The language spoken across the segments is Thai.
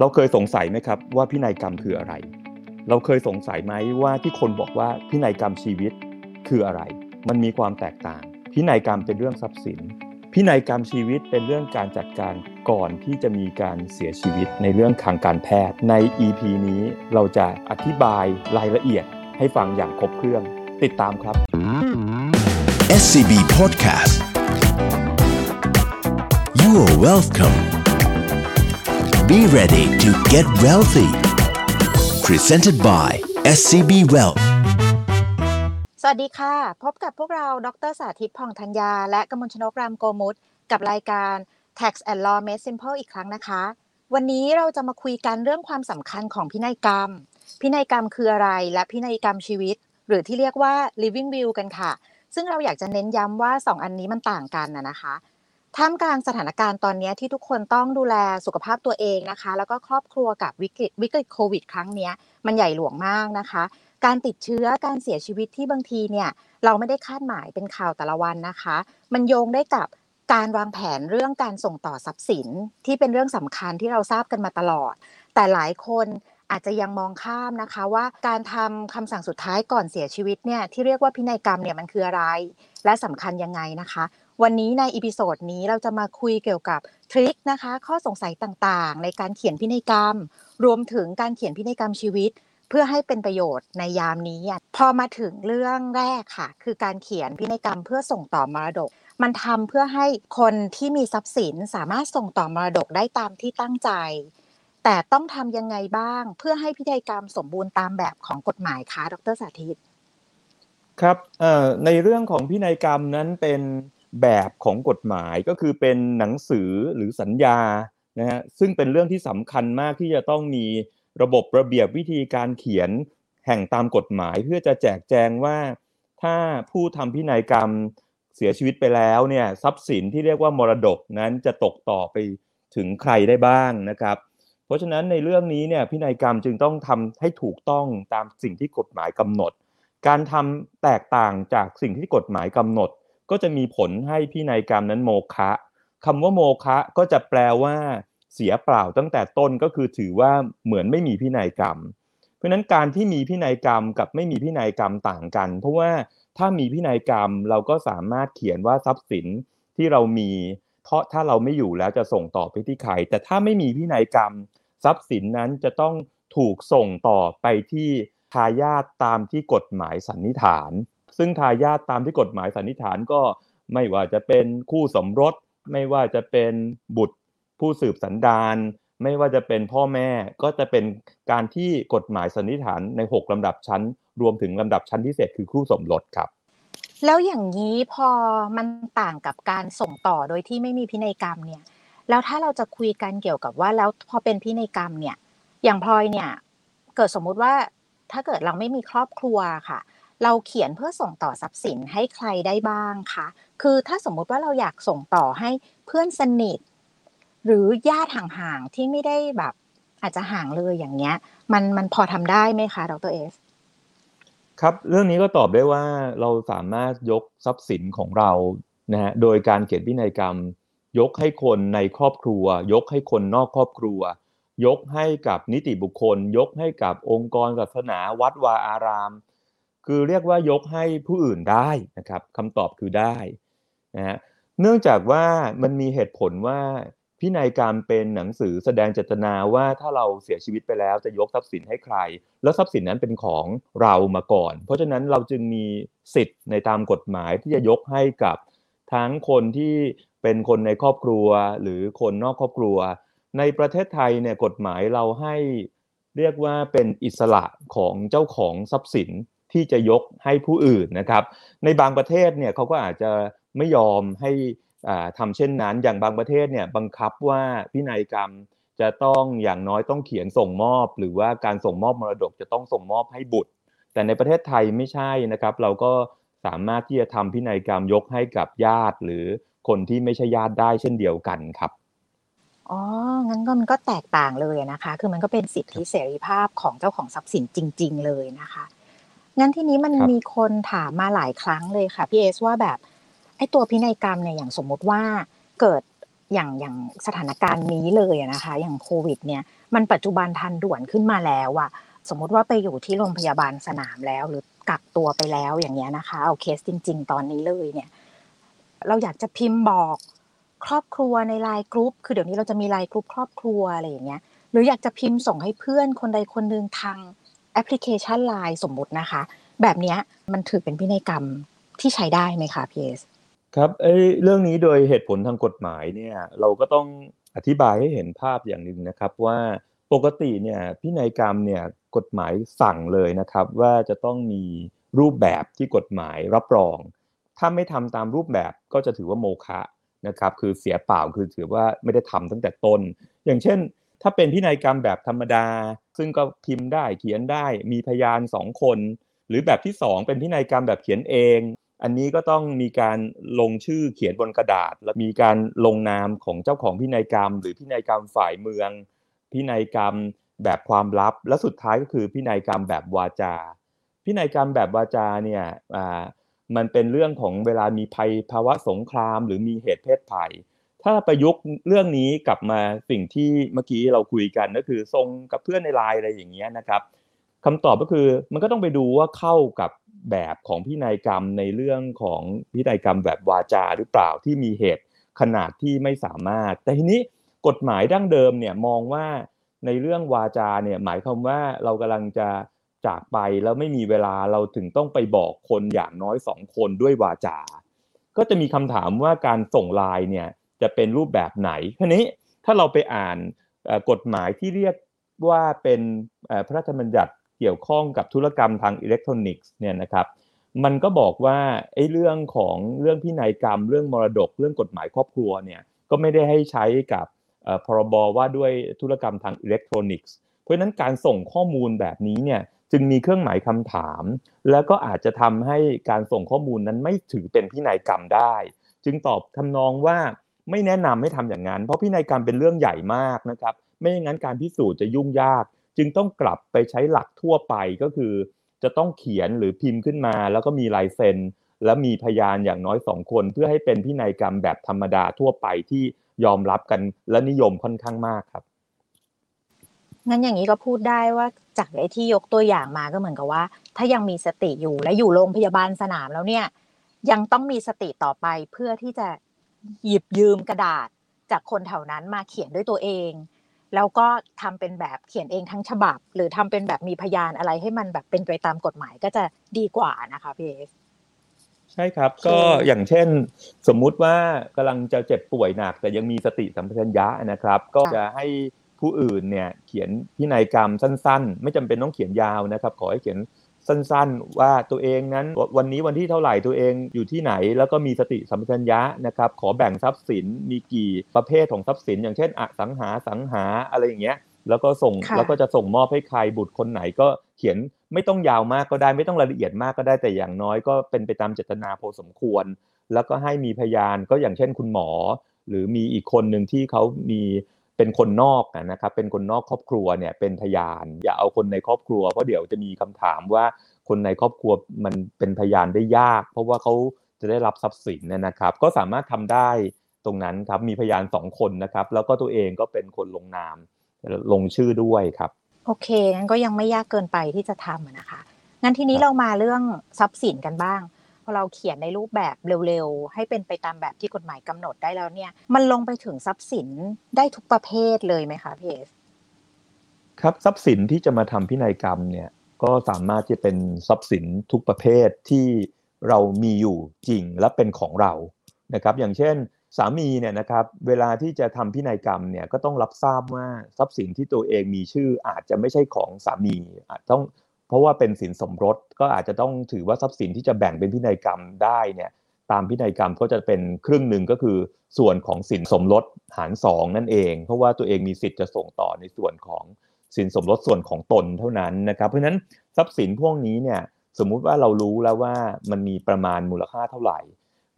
เราเคยสงสัยไหมครับว่าพินัยกรรมคืออะไร เราเคยสงสัยไหมว่าที่คนบอกว่าพินัยกรรมชีวิตคืออะไร มันมีความแตกต่าง พินัยกรรมเป็นเรื่องทรัพย์สิน พินัยกรรมชีวิตเป็นเรื่องการจัดการก่อนที่จะมีการเสียชีวิตในเรื่องทางการแพทย์ ใน EP นี้เราจะอธิบายรายละเอียดให้ฟังอย่างครบเครื่อง ติดตามครับ SCB Podcast You are welcome Be ready to get wealthy Presented by SCB Wealth สวัสดีค่ะ พบกับพวกเรา ดรสาธิตพองธัญญา และกมลชนกรามโกมุตกับรายการ Tax and Law Made Simple อีกครั้งนะคะ วันนี้เราจะมาคุยกันเรื่องความสำคัญของพินัยกรรม พินัยกรรมคืออะไร และพินัยกรรมชีวิต หรือที่เรียกว่า living will กันค่ะ ซึ่งเราอยากจะเน้นย้ำว่า 2 อันนี้มันต่างกันนะนะคะ ท่ามกลางสถานการณ์ตอนนี้ที่ทุกคนต้องดูแลสุขภาพตัวเองนะคะ แล้วก็ครอบครัวกับวิกฤตวิกฤตโควิด ครั้งนี้มันใหญ่หลวงมากนะคะ การติดเชื้อการเสียชีวิตที่บางทีเนี่ยเราไม่ได้คาดหมายเป็นข่าวแต่ละวันนะคะ มันโยงได้กับการวางแผนเรื่องการส่งต่อทรัพย์สินที่เป็นเรื่องสำคัญที่เราทราบกันมาตลอด แต่หลายคนอาจจะยังมองข้ามนะคะว่าการทำคำสั่งสุดท้ายก่อนเสียชีวิตเนี่ยที่เรียกว่าพินัยกรรมเนี่ยมันคืออะไร และสำคัญยังไงนะคะ วันนี้ใน episode นี้เราจะมาคุยเกี่ยวกับ trick นะคะ ข้อสงสัยต่างๆ ในการเขียนพินัยกรรม รวมถึงการเขียนพินัยกรรมชีวิต เพื่อให้เป็นประโยชน์ในยามนี้ พอมาถึงเรื่องแรกค่ะ คือการเขียนพินัยกรรมเพื่อส่งต่อมรดก มันทำเพื่อให้คนที่มีทรัพย์สินสามารถส่งต่อมรดกได้ตามที่ตั้งใจ แต่ต้องทำยังไงบ้าง เพื่อให้พินัยกรรมสมบูรณ์ตามแบบของกฎหมายคะดรสาธิต ครับในเรื่องของพินัยกรรมนั้นเป็น แบบของกฎหมายก็คือเป็นหนังสือหรือสัญญานะฮะซึ่งเป็นเรื่องที่สำคัญมากที่จะต้องมีระบบระเบียบวิธีการเขียนแห่งตามกฎหมายเพื่อจะแจกแจงว่าถ้าผู้ทำพินัยกรรมเสียชีวิตไปแล้วเนี่ยทรัพย์สินที่เรียกว่ามรดกนั้นจะตกต่อไปถึงใครได้บ้างนะครับ เพราะฉะนั้นในเรื่องนี้เนี่ยพินัยกรรมจึงต้องทำให้ถูกต้องตามสิ่งที่กฎหมายกำหนด การทำแตกต่างจากสิ่งที่กฎหมายกำหนด ก็จะมีผลให้พินัยกรรมนั้นโมฆะคำว่าโมฆะก็จะแปลว่า เสียเปล่าตั้งแต่ต้นก็คือถือว่าเหมือนไม่มีพินัยกรรม เพราะฉะนั้นการที่มีพินัยกรรมกับไม่มีพินัยกรรมต่างกัน เพราะว่าถ้ามีพินัยกรรมเราก็สามารถเขียนว่าทรัพย์สินที่เรามี เพราะถ้าเราไม่อยู่แล้วจะส่งต่อไปที่ใครแต่ถ้าไม่มีพินัยกรรม ทรัพย์สินนั้นจะต้องถูกส่งต่อไปที่ทายาทตามที่กฎหมายสันนิษฐาน ซึ่งทายาทตามที่กฎหมายสันนิษฐานก็ไม่ว่าจะเป็นคู่สมรส ไม่ว่าจะเป็นบุตรผู้สืบสันดานไม่ว่าจะเป็นพ่อแม่ก็จะเป็นการที่กฎหมายสันนิษฐานใน 6 ลำดับชั้น รวมถึงลำดับชั้นพิเศษคือคู่สมรสครับ แล้วอย่างนี้พอมันต่างกับการส่งต่อโดยที่ไม่มีพินัยกรรมเนี่ย แล้วถ้าเราจะคุยกันเกี่ยวกับว่าแล้วพอเป็นพินัยกรรมเนี่ย อย่างพลอยเนี่ย เกิดสมมุติว่าถ้าเกิดเราไม่มีครอบครัวค่ะ เราเขียนเพื่อส่งต่อทรัพย์สินให้ใครได้บ้างคะคือถ้าสมมุติว่าเราอยากส่งต่อให้เพื่อนสนิท หรือญาติห่างๆที่ไม่ได้แบบอาจจะห่างเลยอย่างเงี้ย มันมันพอทำได้ไหมคะดรเอสครับเรื่องนี้ก็ตอบได้ว่าเราสามารถยกทรัพย์สินของเรานะฮะโดยการเขียนพินัยกรรม ยกให้คนในครอบครัว ยกให้คนนอกครอบครัว ยกให้กับนิติบุคคล ยกให้กับองค์กรศาสนาวัดวาอาราม คือเรียกว่ายกให้ผู้อื่นได้นะครับคำตอบคือได้นะฮะเนื่องจากว่ามันมีเหตุผลว่าพินัยกรรมเป็นหนังสือแสดงเจตนาว่าถ้าเราเสียชีวิตไปแล้วจะยกทรัพย์สินให้ใคร แล้วทรัพย์สินนั้นเป็นของเรามาก่อน เพราะฉะนั้นเราจึงมีสิทธิ์ในตามกฎหมายที่จะยกให้กับทั้งคนที่เป็นคนในครอบครัวหรือคนนอกครอบครัว ในประเทศไทยเนี่ยกฎหมายเราให้เรียกว่าเป็นอิสระของเจ้าของทรัพย์สิน ที่จะยกให้ผู้อื่นนะครับ ในบางประเทศเนี่ยเขาก็อาจจะไม่ยอมให้ทำเช่นนั้น อย่างบางประเทศเนี่ยบังคับว่าพินัยกรรมจะต้องอย่างน้อยต้องเขียนส่งมอบ หรือว่าการส่งมอบมรดกจะต้องส่งมอบให้บุตร แต่ในประเทศไทยไม่ใช่นะครับ เราก็สามารถที่จะทำพินัยกรรมยกให้กับญาติ หรือคนที่ไม่ใช่ญาติได้เช่นเดียวกันครับอ๋อ งั้นก็มันก็แตกต่างเลยนะคะ คือมันก็เป็นสิทธิเสรีภาพของเจ้าของทรัพย์สินจริง ๆ เลยนะคะ งั้นทีนี้มันครับมีคนถามมาหลายครั้งเลยค่ะพี่เอสว่าแบบไอ้ตัวพินัยกรรมเนี่ยอย่างสมมุติว่าเกิดอย่างอย่างสถานการณ์นี้เลยอะนะคะ อย่างโควิด เนี่ย มันปัจจุบันทันด่วนขึ้นมาแล้วอะสมมุติว่าไปอยู่ที่โรงพยาบาลสนามแล้ว หรือกักตัวไปแล้วอย่างเงี้ยนะคะ เอาเคสจริง ๆ ตอนนี้เลยเนี่ย เราอยากจะพิมพ์บอกครอบครัวใน LINE group คือเดี๋ยวนี้เราจะมี LINE group ครอบครัวอะไรอย่างเงี้ย หรืออยากจะพิมพ์ส่งให้เพื่อนคนใดคนหนึ่งทาง แอปพลิเคชันไลน์สมมุตินะคะ แบบนี้มันถือเป็นพินัยกรรมที่ใช้ได้ไหมคะพีเอสครับเอ้เรื่องนี้โดยเหตุผลทางกฎหมายเนี่ย เราก็ต้องอธิบายให้เห็นภาพอย่างหนึ่งนะครับ ว่าปกติเนี่ยพินัยกรรมเนี่ยกฎหมายสั่งเลยนะครับ ว่าจะต้องมีรูปแบบที่กฎหมายรับรอง ถ้าไม่ทำตามรูปแบบก็จะถือว่าโมฆะนะครับ คือเสียเปล่าคือถือว่าไม่ได้ทำตั้งแต่ต้น อย่างเช่น ถ้าเป็นพินัยกรรมแบบธรรมดา ซึ่งก็พิมพ์ได้เขียนได้มีพยานสองคน หรือแบบที่สองเป็นพินัยกรรมแบบเขียนเอง อันนี้ก็ต้องมีการลงชื่อเขียนบนกระดาษ และมีการลงนามของเจ้าของพินัยกรรม หรือพินัยกรรมฝ่ายเมือง พินัยกรรมแบบความลับ และสุดท้ายก็คือพินัยกรรมแบบวาจา พินัยกรรมแบบวาจาเนี่ยมันเป็นเรื่องของเวลามีภัยภาวะสงคราม หรือมีเหตุเพศภัย ถ้าประยุกต์เรื่องนี้กลับมาสิ่งที่เมื่อกี้เราคุยกันก็คือทรงกับเพื่อนในไลน์อะไรอย่างเงี้ยนะครับคำตอบก็คือมันก็ต้องไปดูว่าเข้ากับแบบของพินัยกรรมในเรื่องของพินัยกรรมแบบวาจาหรือเปล่าที่มีเหตุขนาดที่ไม่สามารถ แต่ทีนี้กฎหมายดั้งเดิมเนี่ยมองว่าในเรื่องวาจาเนี่ยหมายความว่าเรากำลังจะจากไปแล้วไม่มีเวลาเราถึงต้องไปบอกคนอย่างน้อยสองคนด้วยวาจา ก็จะมีคำถามว่าการส่งไลน์เนี่ย จะเป็นรูปแบบไหนทีนี้ถ้าเราไปอ่านกฎหมายที่เรียกว่าเป็นพระราชบัญญัติเกี่ยวข้องกับธุรกรรมทางอิเล็กทรอนิกส์เนี่ยนะครับมันก็บอกว่าไอ้เรื่องของเรื่องพินัยกรรม เรื่องมรดก เรื่องกฎหมายครอบครัวเนี่ยก็ไม่ได้ให้ใช้กับพรบว่าด้วยธุรกรรมทางอิเล็กทรอนิกส์ เพราะฉะนั้นการส่งข้อมูลแบบนี้เนี่ยจึงมีเครื่องหมายคำถาม แล้วก็อาจจะทำให้การส่งข้อมูลนั้นไม่ถือเป็นพินัยกรรมได้ จึงตอบทำนองว่า ไม่แนะนำให้ทำอย่างนั้น เพราะพินัยกรรมเป็นเรื่องใหญ่มากนะครับ ไม่อย่างนั้นการพิสูจน์จะยุ่งยาก จึงต้องกลับไปใช้หลักทั่วไปก็คือ จะต้องเขียนหรือพิมพ์ขึ้นมา แล้วก็มีลายเซ็นและมีพยานอย่างน้อยสองคน เพื่อให้เป็นพินัยกรรมแบบธรรมดาทั่วไปที่ยอมรับกันและนิยมค่อนข้างมากครับงั้นอย่างนี้ก็พูดได้ว่าจากไอ้ที่ยกตัวอย่างมาก็เหมือนกับว่า ถ้ายังมีสติอยู่และอยู่โรงพยาบาลสนามแล้วเนี่ย ยังต้องมีสติต่อไปเพื่อที่จะ หยิบยืมกระดาษจากคนแถวนั้นมาเขียนด้วยตัวเอง แล้วก็ทำเป็นแบบเขียนเองทั้งฉบับ หรือทำเป็นแบบมีพยานอะไรให้มันแบบเป็นไปตามกฎหมายก็จะดีกว่านะคะพี่เอสใช่ครับ ก็อย่างเช่น สมมุติว่ากำลังจะเจ็บป่วยหนัก แต่ยังมีสติสัมปชัญญะนะครับ ก็จะให้ผู้อื่นเนี่ยเขียนพินัยกรรมสั้น ๆ ไม่จำเป็นต้องเขียนยาวนะครับ ขอให้เขียน สั้นๆ ว่าตัวเองนั้นวันนี้วันที่เท่าไหร่ตัวเองอยู่ที่ไหน แล้วก็มีสติสัมปชัญญะนะครับขอแบ่งทรัพย์สินมีกี่ประเภทของทรัพย์สิน อย่างเช่นอสังหาสังหาอะไรอย่างเงี้ยแล้วก็ส่งแล้วก็จะส่งมอบให้ใครบุตรคนไหนก็เขียนไม่ต้องยาวมากก็ได้ไม่ต้องรายละเอียดมากก็ได้แต่อย่างน้อยก็เป็นไปตามเจตนาพอสมควร แล้วก็ให้มีพยานก็อย่างเช่นคุณหมอ หรือมีอีกคนหนึ่งที่เขามี เป็นคนนอกนะครับ เป็นคนนอกครอบครัวเนี่ยเป็นพยาน อย่าเอาคนในครอบครัวเพราะเดี๋ยวจะมีคำถามว่าคนในครอบครัวมันเป็นพยานได้ยาก เพราะว่าเขาจะได้รับทรัพย์สินนะครับ ก็สามารถทำได้ตรงนั้นครับมีพยานสองคนนะครับ แล้วก็ตัวเองก็เป็นคนลงนามลงชื่อด้วยครับ โอเคงั้นก็ยังไม่ยากเกินไปที่จะทำนะคะงั้นทีนี้เรามาเรื่องทรัพย์สินกันบ้าง พอเราเขียนในรูปแบบเร็วๆ ให้เป็นไปตามแบบที่กฎหมายกำหนดได้แล้วเนี่ย มันลงไปถึงทรัพย์สินได้ทุกประเภทเลยไหมคะพี่เอสครับทรัพย์สินที่จะมาทำพินัยกรรมเนี่ยก็สามารถที่เป็นทรัพย์สินทุกประเภทที่เรามีอยู่จริงและเป็นของเรานะครับ อย่างเช่นสามีเนี่ยนะครับเวลาที่จะทำพินัยกรรมเนี่ยก็ต้องรับทราบว่าทรัพย์สินที่ตัวเองมีชื่ออาจจะไม่ใช่ของสามีอาจต้อง เพราะว่าเป็นสินสมรสก็อาจจะต้องถือว่าทรัพย์สินที่จะแบ่งเป็นพินัยกรรมได้เนี่ยตามพินัยกรรมก็จะเป็นครึ่งหนึ่งก็คือส่วนของสินสมรสหารสองนั่นเอง เพราะว่าตัวเองมีสิทธิ์จะส่งต่อในส่วนของสินสมรสส่วนของตนเท่านั้นนะครับ เพราะฉะนั้นทรัพย์สินพวกนี้เนี่ยสมมุติว่าเรารู้แล้วว่ามันมีประมาณมูลค่าเท่าไหร่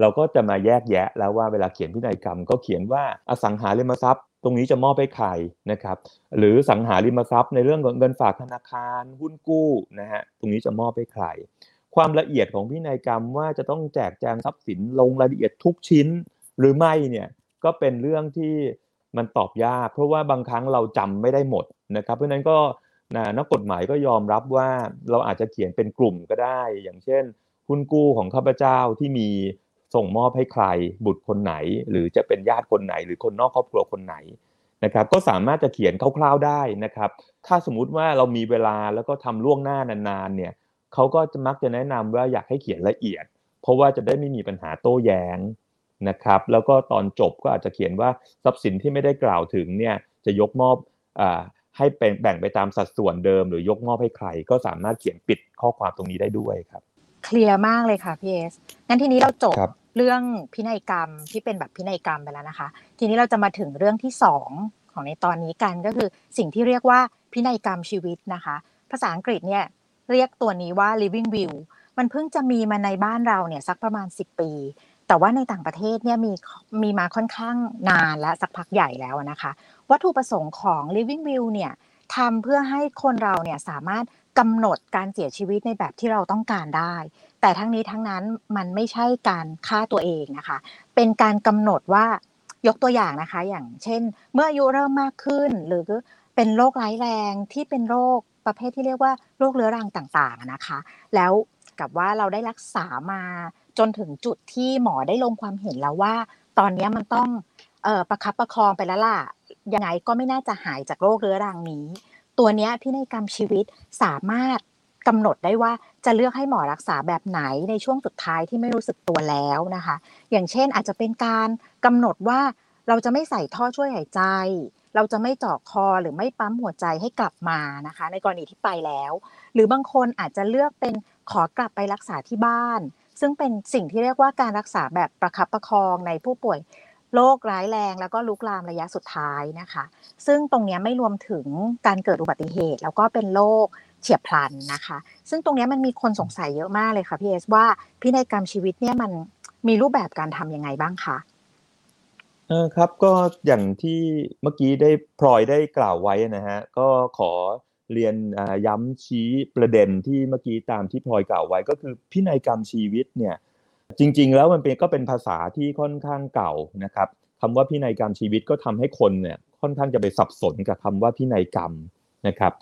เราก็จะมาแยกแยะแล้วว่าเวลาเขียนพินัยกรรม ก็เขียนว่าอสังหาริมทรัพย์ ตรงนี้จะมอบให้ใครนะครับ หรือสังหาริมทรัพย์ในเรื่องของเงินฝากธนาคาร หุ้นกู้นะฮะตรงนี้จะมอบให้ใคร ความละเอียดของพินัยกรรมว่าจะต้องแจกแจงทรัพย์สินลงรายละเอียดทุกชิ้น หรือไม่เนี่ยก็เป็นเรื่องที่มันตอบยาก เพราะว่าบางครั้งเราจำไม่ได้หมดนะครับ เพราะฉะนั้นก็นะนักกฎหมายก็ยอมรับว่าเราอาจจะเขียนเป็นกลุ่มก็ได้ อย่างเช่นหุ้นกู้ของข้าพเจ้าที่มี ส่งมอบให้ใครบุตรคนไหน หรือจะเป็นญาติคนไหน หรือคนนอกครอบครัวคนไหนนะครับก็สามารถจะเขียนคร่าวๆได้นะครับ ถ้าสมมุติว่าเรามีเวลาแล้วก็ทำล่วงหน้านานๆเนี่ยเขาก็จะมักจะแนะนำว่าอยากให้เขียนละเอียด เพราะว่าจะได้ไม่มีปัญหาโต้แย้งนะครับแล้วก็ตอนจบก็อาจจะเขียนว่าทรัพย์สินที่ไม่ได้กล่าวถึงเนี่ยจะยกมอบอ่าให้เป็นแบ่งไปตามสัดส่วนเดิม หรือยกมอบให้ใคร ก็สามารถเขียนปิดข้อความตรงนี้ได้ด้วยครับ เคลียร์มากเลยค่ะพี่เอสงั้นทีนี้เราจบครับเรื่องพินัยกรรมที่เป็นแบบพินัยกรรมไปแล้วนะคะ ทีนี้เราจะมาถึงเรื่องที่สองของในตอนนี้กันก็คือสิ่งที่เรียกว่าพินัยกรรมชีวิตนะคะ ภาษาอังกฤษเนี่ยเรียกตัวนี้ว่า living will มันเพิ่งจะมีมาในบ้านเราเนี่ยสักประมาณ 10 ปี แต่ว่าในต่างประเทศเนี่ยมีมีมาค่อนข้างนานและสักพักใหญ่แล้วนะคะ วัตถุประสงค์ของ living will เนี่ย ทำเพื่อให้คนเราเนี่ยสามารถกำหนดการเสียชีวิตในแบบที่เราต้องการได้ แต่ทั้งนี้ทั้งนั้นมันไม่ใช่การฆ่าตัวเองนะคะ เป็นการกำหนดว่ายกตัวอย่างนะคะ อย่างเช่น เมื่ออายุเริ่มมากขึ้น หรือเป็นโรคร้ายแรงที่เป็นโรคประเภทที่เรียกว่าโรคเรื้อรังต่างๆนะคะ แล้วกับว่าเราได้รักษามาจนถึงจุดที่หมอได้ลงความเห็นแล้วว่า ตอนนี้มันต้องออประคับประคองไปแล้วล่ะ ยังไงก็ไม่น่าจะหายจากโรคเรื้อรังนี้ ตัวนี้พินัยกรรมชีวิตสามารถกำหนดได้ว่าจะเลือกให้หมอรักษาแบบไหนในช่วงสุดท้ายที่ไม่รู้สึกตัวแล้วนะคะ อย่างเช่นอาจจะเป็นการกำหนดว่าเราจะไม่ใส่ท่อช่วยหายใจ เราจะไม่เจาะคอหรือไม่ปั๊มหัวใจให้กลับมานะคะ ในกรณีที่ไปแล้ว หรือบางคนอาจจะเลือกเป็นขอกลับไปรักษาที่บ้าน ซึ่งเป็นสิ่งที่เรียกว่าการรักษาแบบประคับประคองในผู้ป่วย โรคร้ายแรงแล้วก็ลุกลามระยะสุดท้ายนะคะ ซึ่งตรงนี้ไม่รวมถึงการเกิดอุบัติเหตุ แล้วก็เป็นโรคเฉียบพลันนะคะ ซึ่งตรงนี้มันมีคนสงสัยเยอะมากเลยค่ะพี่เอสว่าพินัยกรรมชีวิตเนี่ยมันมีรูปแบบการทำยังไงบ้างคะเออครับก็อย่างที่เมื่อกี้ได้พลอยได้กล่าวไว้นะฮะก็ขอเรียนย้ำชี้ประเด็นที่เมื่อกี้ตามที่พลอยกล่าวไว้ก็คือพินัยกรรมชีวิตเนี่ย จริง ๆ แล้วมันเป็นก็เป็นภาษาที่ค่อนข้างเก่านะครับคำว่าพินัยกรรมชีวิตก็ทำให้คนเนี่ยค่อนข้างจะไปสับสนกับคำว่าพินัยกรรมนะครับ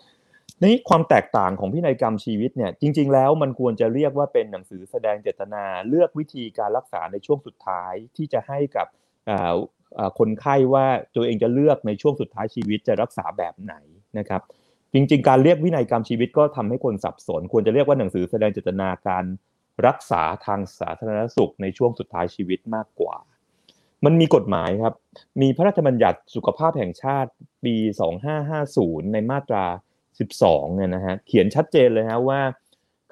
นี่ความแตกต่างของพินัยกรรมชีวิตเนี่ยจริง ๆ แล้วมันควรจะเรียกว่าเป็นหนังสือแสดงเจตนา เลือกวิธีการรักษาในช่วงสุดท้ายที่จะให้กับอ่าคนไข้ว่าตัวเองจะเลือกในช่วงสุดท้ายชีวิตจะรักษาแบบไหนนะครับ จริง ๆ การเรียกวินัยกรรมชีวิตก็ทำให้คนสับสน ควรจะเรียกว่าหนังสือแสดงเจตนาการ รักษาทางสาธารณสุขในช่วงสุดท้ายชีวิตมากกว่า มันมีกฎหมายครับ มีพระราชบัญญัติสุขภาพแห่งชาติปี 2550 ในมาตรา 12 เนี่ยนะฮะ เขียนชัดเจนเลยฮะว่า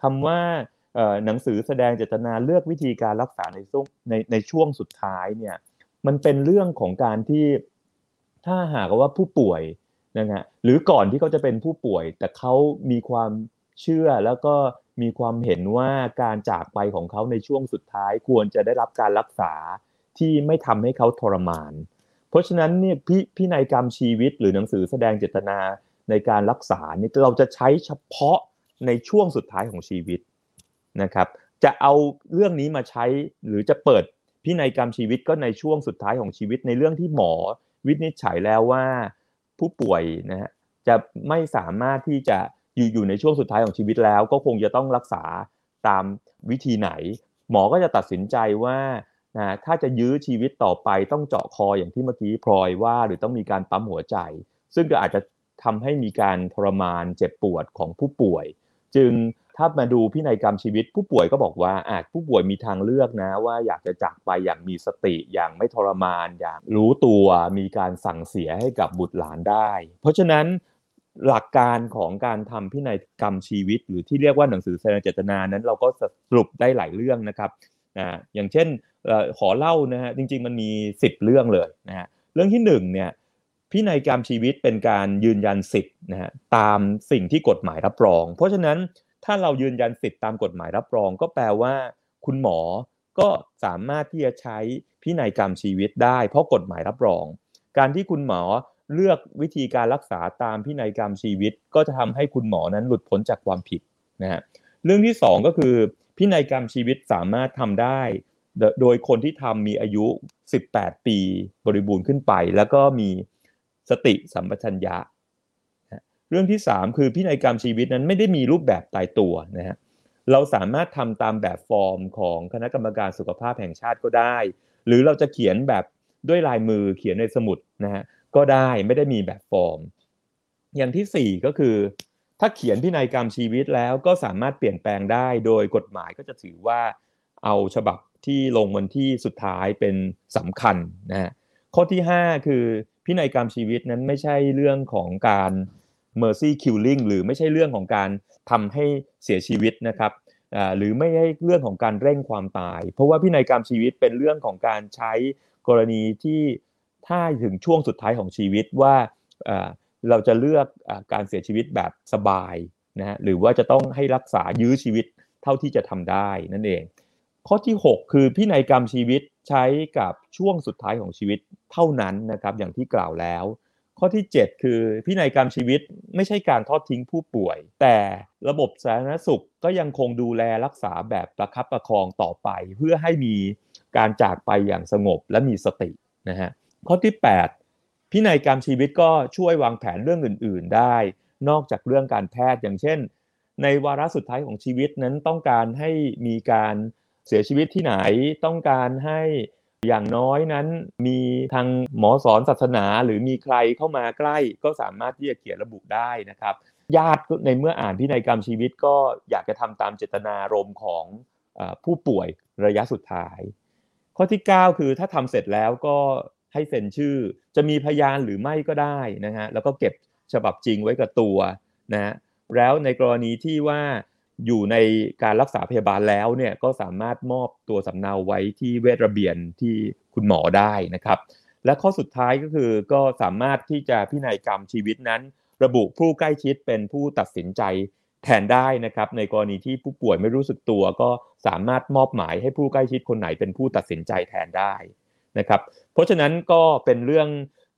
คำว่าหนังสือแสดงเจตนาเลือกวิธีการรักษาในช่วงในในช่วงสุดท้ายเนี่ย มันเป็นเรื่องของการที่ถ้าหากว่าผู้ป่วยนะฮะหรือก่อนที่เขาจะเป็นผู้ป่วย แต่เขามีความเชื่อแล้วก็ มีความเห็นว่าการจากไปของเขาในช่วงสุดท้ายควรจะได้รับการรักษาที่ไม่ทำให้เขาทรมาน เพราะฉะนั้นเนี่ยพิพินัยกรรมชีวิตหรือหนังสือแสดงเจตนาในการรักษาเนี่ยเราจะใช้เฉพาะในช่วงสุดท้ายของชีวิตนะครับ จะเอาเรื่องนี้มาใช้หรือจะเปิดพินัยกรรมชีวิตก็ในช่วงสุดท้ายของชีวิตในเรื่องที่หมอวินิจฉัยแล้วว่าผู้ป่วยนะฮะจะไม่สามารถที่จะ อยู่อยู่ในช่วงสุดท้ายของชีวิตแล้ว ก็คงจะต้องรักษาตามวิธีไหน หมอก็จะตัดสินใจว่านะถ้าจะยื้อชีวิตต่อไปต้องเจาะคออย่างที่เมื่อกี้พลอยว่า หรือต้องมีการปั๊มหัวใจ ซึ่งก็อาจจะทำให้มีการทรมานเจ็บปวดของผู้ป่วย จึงถ้ามาดูพินัยกรรมชีวิต ผู้ป่วยก็บอกว่าอาจผู้ป่วยมีทางเลือกนะ ว่าอยากจะจากไปอย่างมีสติอย่างไม่ทรมานอย่างรู้ตัวมีการสั่งเสียให้กับบุตรหลานได้ เพราะฉะนั้น หลักการของการทำพินัยกรรมชีวิต หรือที่เรียกว่าหนังสือแสดงเจตนานั้น เราก็สรุปได้หลายเรื่องนะครับนะอย่างเช่นขอเล่านะฮะจริง ๆ มันมี 10 เรื่องเลยนะฮะเรื่องที่หนึ่งเนี่ยพินัยกรรมชีวิตเป็นการยืนยันสิทธิ์นะฮะตามสิ่งที่กฎหมายรับรอง เพราะฉะนั้นถ้าเรายืนยันสิทธิ์ตามกฎหมายรับรอง ก็แปลว่าคุณหมอก็สามารถที่จะใช้พินัยกรรมชีวิตได้ เพราะกฎหมายรับรอง การที่คุณหมอ เลือกวิธีการรักษาตามพินัยกรรมชีวิต ก็จะทำให้คุณหมอนั้นหลุดพ้นจากความผิดนะฮะเรื่องที่สองก็คือพินัยกรรมชีวิตสามารถทำได้ โดยคนที่ทำมีอายุ 18 ปีบริบูรณ์ขึ้นไป แล้วก็มีสติสัมปชัญญะ เรื่องที่ 3 คือพินัยกรรมชีวิตนั้นไม่ได้มีรูปแบบตายตัวนะฮะเราสามารถทำตามแบบฟอร์มของคณะกรรมการสุขภาพแห่งชาติก็ได้ หรือเราจะเขียนแบบด้วยลายมือเขียนในสมุดนะฮะ ก็ได้ไม่ได้มีแบบฟอร์ม อย่างที่ 4 ก็คือ ถ้าเขียนพินัยกรรมชีวิตแล้วก็สามารถเปลี่ยนแปลงได้โดยกฎหมายก็จะถือว่าเอาฉบับที่ลงวันที่สุดท้ายเป็นสำคัญนะฮะข้อที่ 5 คือพินัยกรรมชีวิตนั้นไม่ใช่เรื่องของการ mercy killing หรือไม่ใช่เรื่องของการทำให้เสียชีวิตนะครับหรือไม่ใช่เรื่องของการเร่งความตาย เพราะว่าพินัยกรรมชีวิตเป็นเรื่องของการใช้กรณีที่ ถ้าถึงช่วงสุดท้ายของชีวิตว่าเราจะเลือกอการเสียชีวิตแบบสบายนะฮะหรือว่าจะต้องให้รักษายื้อชีวิตเท่าที่จะทำได้นั่นเอง ข้อที่ 6 คือพินัยกรรมชีวิตใช้กับช่วงสุดท้ายของชีวิตเท่านั้นนะครับอย่างที่กล่าวแล้ว ข้อที่ 7 คือพินัยกรรมชีวิตไม่ใช่การทอดทิ้งผู้ป่วย แต่ระบบสาธารณสุขก็ยังคงดูแลรักษาแบบประคับประคองต่อไป เพื่อให้มีการจากไปอย่างสงบและมีสตินะฮะ ข้อที่ 8 พินัยกรรมชีวิตก็ช่วยวางแผนเรื่องอื่น ๆ ได้ นอกจากเรื่องการแพทย์อย่างเช่น ในวาระสุดท้ายของชีวิตนั้นต้องการให้มีการเสียชีวิตที่ไหนต้องการให้อย่างน้อยนั้นมีทางหมอสอนศาสนาหรือมีใครเข้ามาใกล้ก็สามารถที่จะเขียนระบุได้นะครับ ญาติในเมื่ออ่านพินัยกรรมชีวิตก็อยากจะทำตามเจตนารมณ์ของผู้ป่วยระยะสุดท้าย ข้อที่ 9 คือถ้าทำเสร็จแล้วก็ ให้เซ็นชื่อ จะมีพยานหรือไม่ก็ได้นะฮะแล้วก็เก็บฉบับจริงไว้กับตัวนะฮะแล้วในกรณีที่ว่าอยู่ในการรักษาพยาบาลแล้วเนี่ยก็สามารถมอบตัวสำเนาไว้ที่เวชระเบียนที่คุณหมอได้นะครับ และข้อสุดท้ายก็คือก็สามารถที่จะพินัยกรรมชีวิตนั้น ระบุผู้ใกล้ชิดเป็นผู้ตัดสินใจแทนได้นะครับ ในกรณีที่ผู้ป่วยไม่รู้สึกตัว ก็สามารถมอบหมายให้ผู้ใกล้ชิดคนไหนเป็นผู้ตัดสินใจแทนได้ นะครับ เพราะฉะนั้นก็เป็นเรื่อง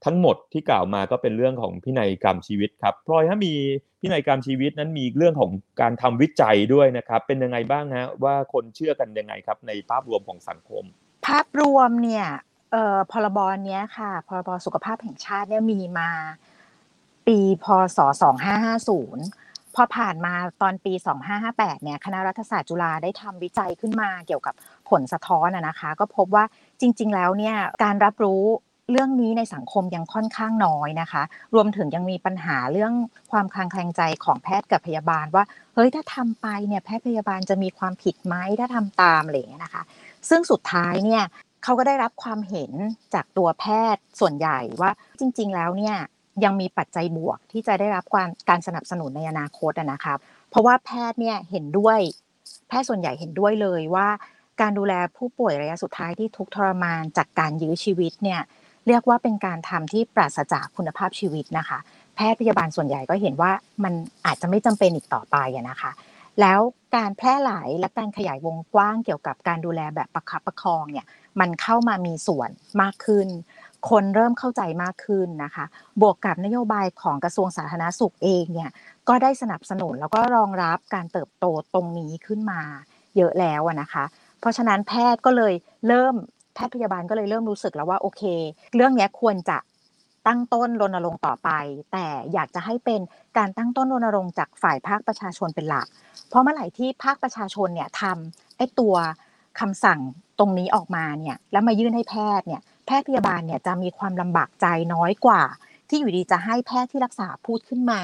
ทั้งหมดที่กล่าวมาก็เป็นเรื่องของพินัยกรรมชีวิตครับพลอยถ้ามีพินัยกรรมชีวิตนั้นมีเรื่องของการทำวิจัยด้วยนะครับ เป็นยังไงบ้างฮะว่าคนเชื่อกันยังไงครับ ในภาพรวมของสังคม ภาพรวมเนี่ยเอ่อพรบเนี้ยค่ะพรบสุขภาพแห่งชาติเนี่ยมีมาปีพศ2550 พอผ่านมาตอนปี 2558 เนี่ยคณะรัฐศาสตร์จุฬาได้ทำวิจัยขึ้นมาเกี่ยวกับผลสะท้อนนะคะ ก็พบว่าจริง ๆ แล้วเนี่ยการรับรู้เรื่องนี้ในสังคมยังค่อนข้างน้อยนะคะ รวมถึงยังมีปัญหาเรื่องความคลางแคลงใจของแพทย์กับพยาบาลว่า เฮ้ยถ้าทำไปเนี่ยแพทย์พยาบาลจะมีความผิดไหมถ้าทำตามอะไรอย่างเงี้ยนะคะ ซึ่งสุดท้ายเนี่ยเขาก็ได้รับความเห็นจากตัวแพทย์ส่วนใหญ่ว่าจริง ๆ แล้วเนี่ย ยังมีปัจจัยบวกที่จะได้รับการการสนับสนุนในอนาคตนะครับ เพราะว่าแพทย์เนี่ยเห็นด้วย แพทย์ส่วนใหญ่เห็นด้วยเลยว่า การดูแลผู้ป่วยระยะสุดท้ายที่ทุกทรมานจากการยื้อชีวิตเนี่ยเรียกว่าเป็นการทำที่ปราศจากคุณภาพชีวิตนะคะ แพทย์พยาบาลส่วนใหญ่ก็เห็นว่ามันอาจจะไม่จำเป็นอีกต่อไปนะคะ แล้วการแพร่หลายและการขยายวงกว้างเกี่ยวกับการดูแลแบบประคับประคองเนี่ยมันเข้ามามีส่วนมากขึ้นคนเริ่มเข้าใจมากขึ้นนะคะ บวกกับนโยบายของกระทรวงสาธารณสุขเองเนี่ยก็ได้สนับสนุนแล้วก็รองรับการเติบโตตรงนี้ขึ้นมาเยอะแล้วนะคะ เพราะฉะนั้นแพทย์ก็เลยเริ่มแพทย์พยาบาลก็เลยเริ่มรู้สึกแล้วว่าโอเค เรื่องนี้ควรจะตั้งต้นรณรงค์ต่อไป แต่อยากจะให้เป็นการตั้งต้นรณรงค์จากฝ่ายภาคประชาชนเป็นหลัก เพราะเมื่อไหร่ที่ภาคประชาชนเนี่ยทำไอ้ตัวคำสั่งตรงนี้ออกมาเนี่ยแล้วมายื่นให้แพทย์เนี่ย แพทย์พยาบาลเนี่ยจะมีความลำบากใจน้อยกว่า ที่อยู่ดีจะให้แพทย์ที่รักษาพูดขึ้นมา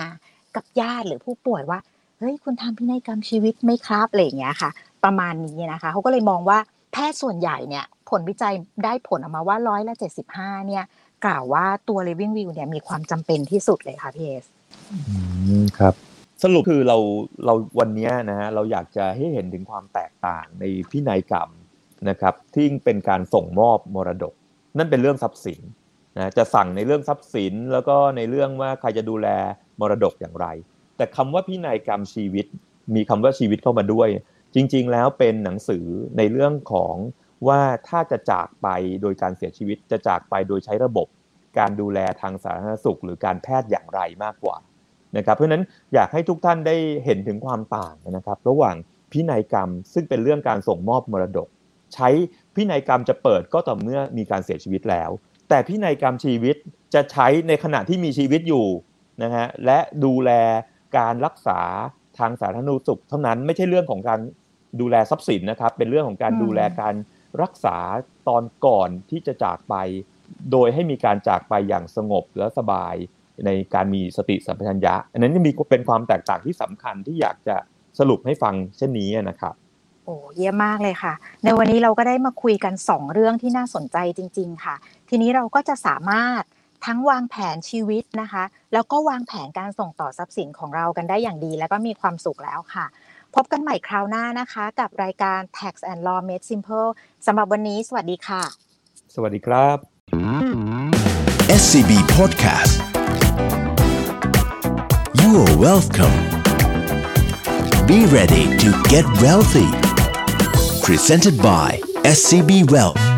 กับญาติหรือผู้ป่วยว่าเฮ้ยคุณทำพินัยกรรมชีวิตไหมครับอะไรอย่างเงี้ยค่ะ ประมาณนี้นะคะเขาก็เลยมองว่าแพทย์ส่วนใหญ่เนี่ยผลวิจัยได้ผลออกมาว่าร้อยละเจ็ดสิบห้าเนี่ยกล่าวว่าตัว living will เนี่ยมีความจำเป็นที่สุดเลยค่ะพี่เอสครับสรุปคือเราเราวันนี้นะฮะเราอยากจะให้เห็นถึงความแตกต่างในพินัยกรรมนะครับที่เป็นการส่งมอบมรดก นั่นเป็นเรื่องทรัพย์สินนะจะสั่งในเรื่องทรัพย์สิน แล้วก็ในเรื่องว่าใครจะดูแลมรดกอย่างไร แต่คำว่าพินัยกรรมชีวิต มีคำว่าชีวิตเข้ามาด้วย จริง ๆ แล้วเป็นหนังสือในเรื่องของว่าถ้าจะจากไปโดยการเสียชีวิตจะจากไปโดยใช้ระบบ การดูแลทางสาธารณสุข หรือการแพทย์อย่างไรมากกว่านะครับเพราะฉะนั้นอยากให้ทุกท่านได้เห็นถึงความต่างนะครับ ระหว่างพินัยกรรมซึ่งเป็นเรื่องการส่งมอบมรดก ใช้พินัยกรรมจะเปิดก็ต่อเมื่อมีการเสียชีวิตแล้ว แต่พินัยกรรมชีวิตจะใช้ในขณะที่มีชีวิตอยู่นะฮะและดูแลการรักษาทางสาธารณสุข เท่านั้นไม่ใช่เรื่องของการดูแลทรัพย์สินนะครับ เป็นเรื่องของการดูแลการรักษาตอนก่อนที่จะจากไป โดยให้มีการจากไปอย่างสงบและสบายในการมีสติสัมปชัญญะ อันนั้นมีเป็นความแตกต่างที่สำคัญที่อยากจะสรุปให้ฟังเช่นนี้นะครับ โอ้เยี่ยมมากเลยค่ะ ในวันนี้เราก็ได้มาคุยกัน 2 เรื่องที่น่าสนใจจริง ๆ ค่ะ ทีนี้เราก็จะสามารถทั้งวางแผนชีวิตนะคะ แล้วก็วางแผนการส่งต่อทรัพย์สินของเรากันได้อย่างดี แล้วก็มีความสุขแล้วค่ะ พบกันใหม่คราวหน้านะคะ กับรายการ Tax and Law Made Simple สำหรับวันนี้ สวัสดีค่ะ สวัสดีครับ SCB Podcast You are welcome Be ready to get wealthy Presented by SCB Wealth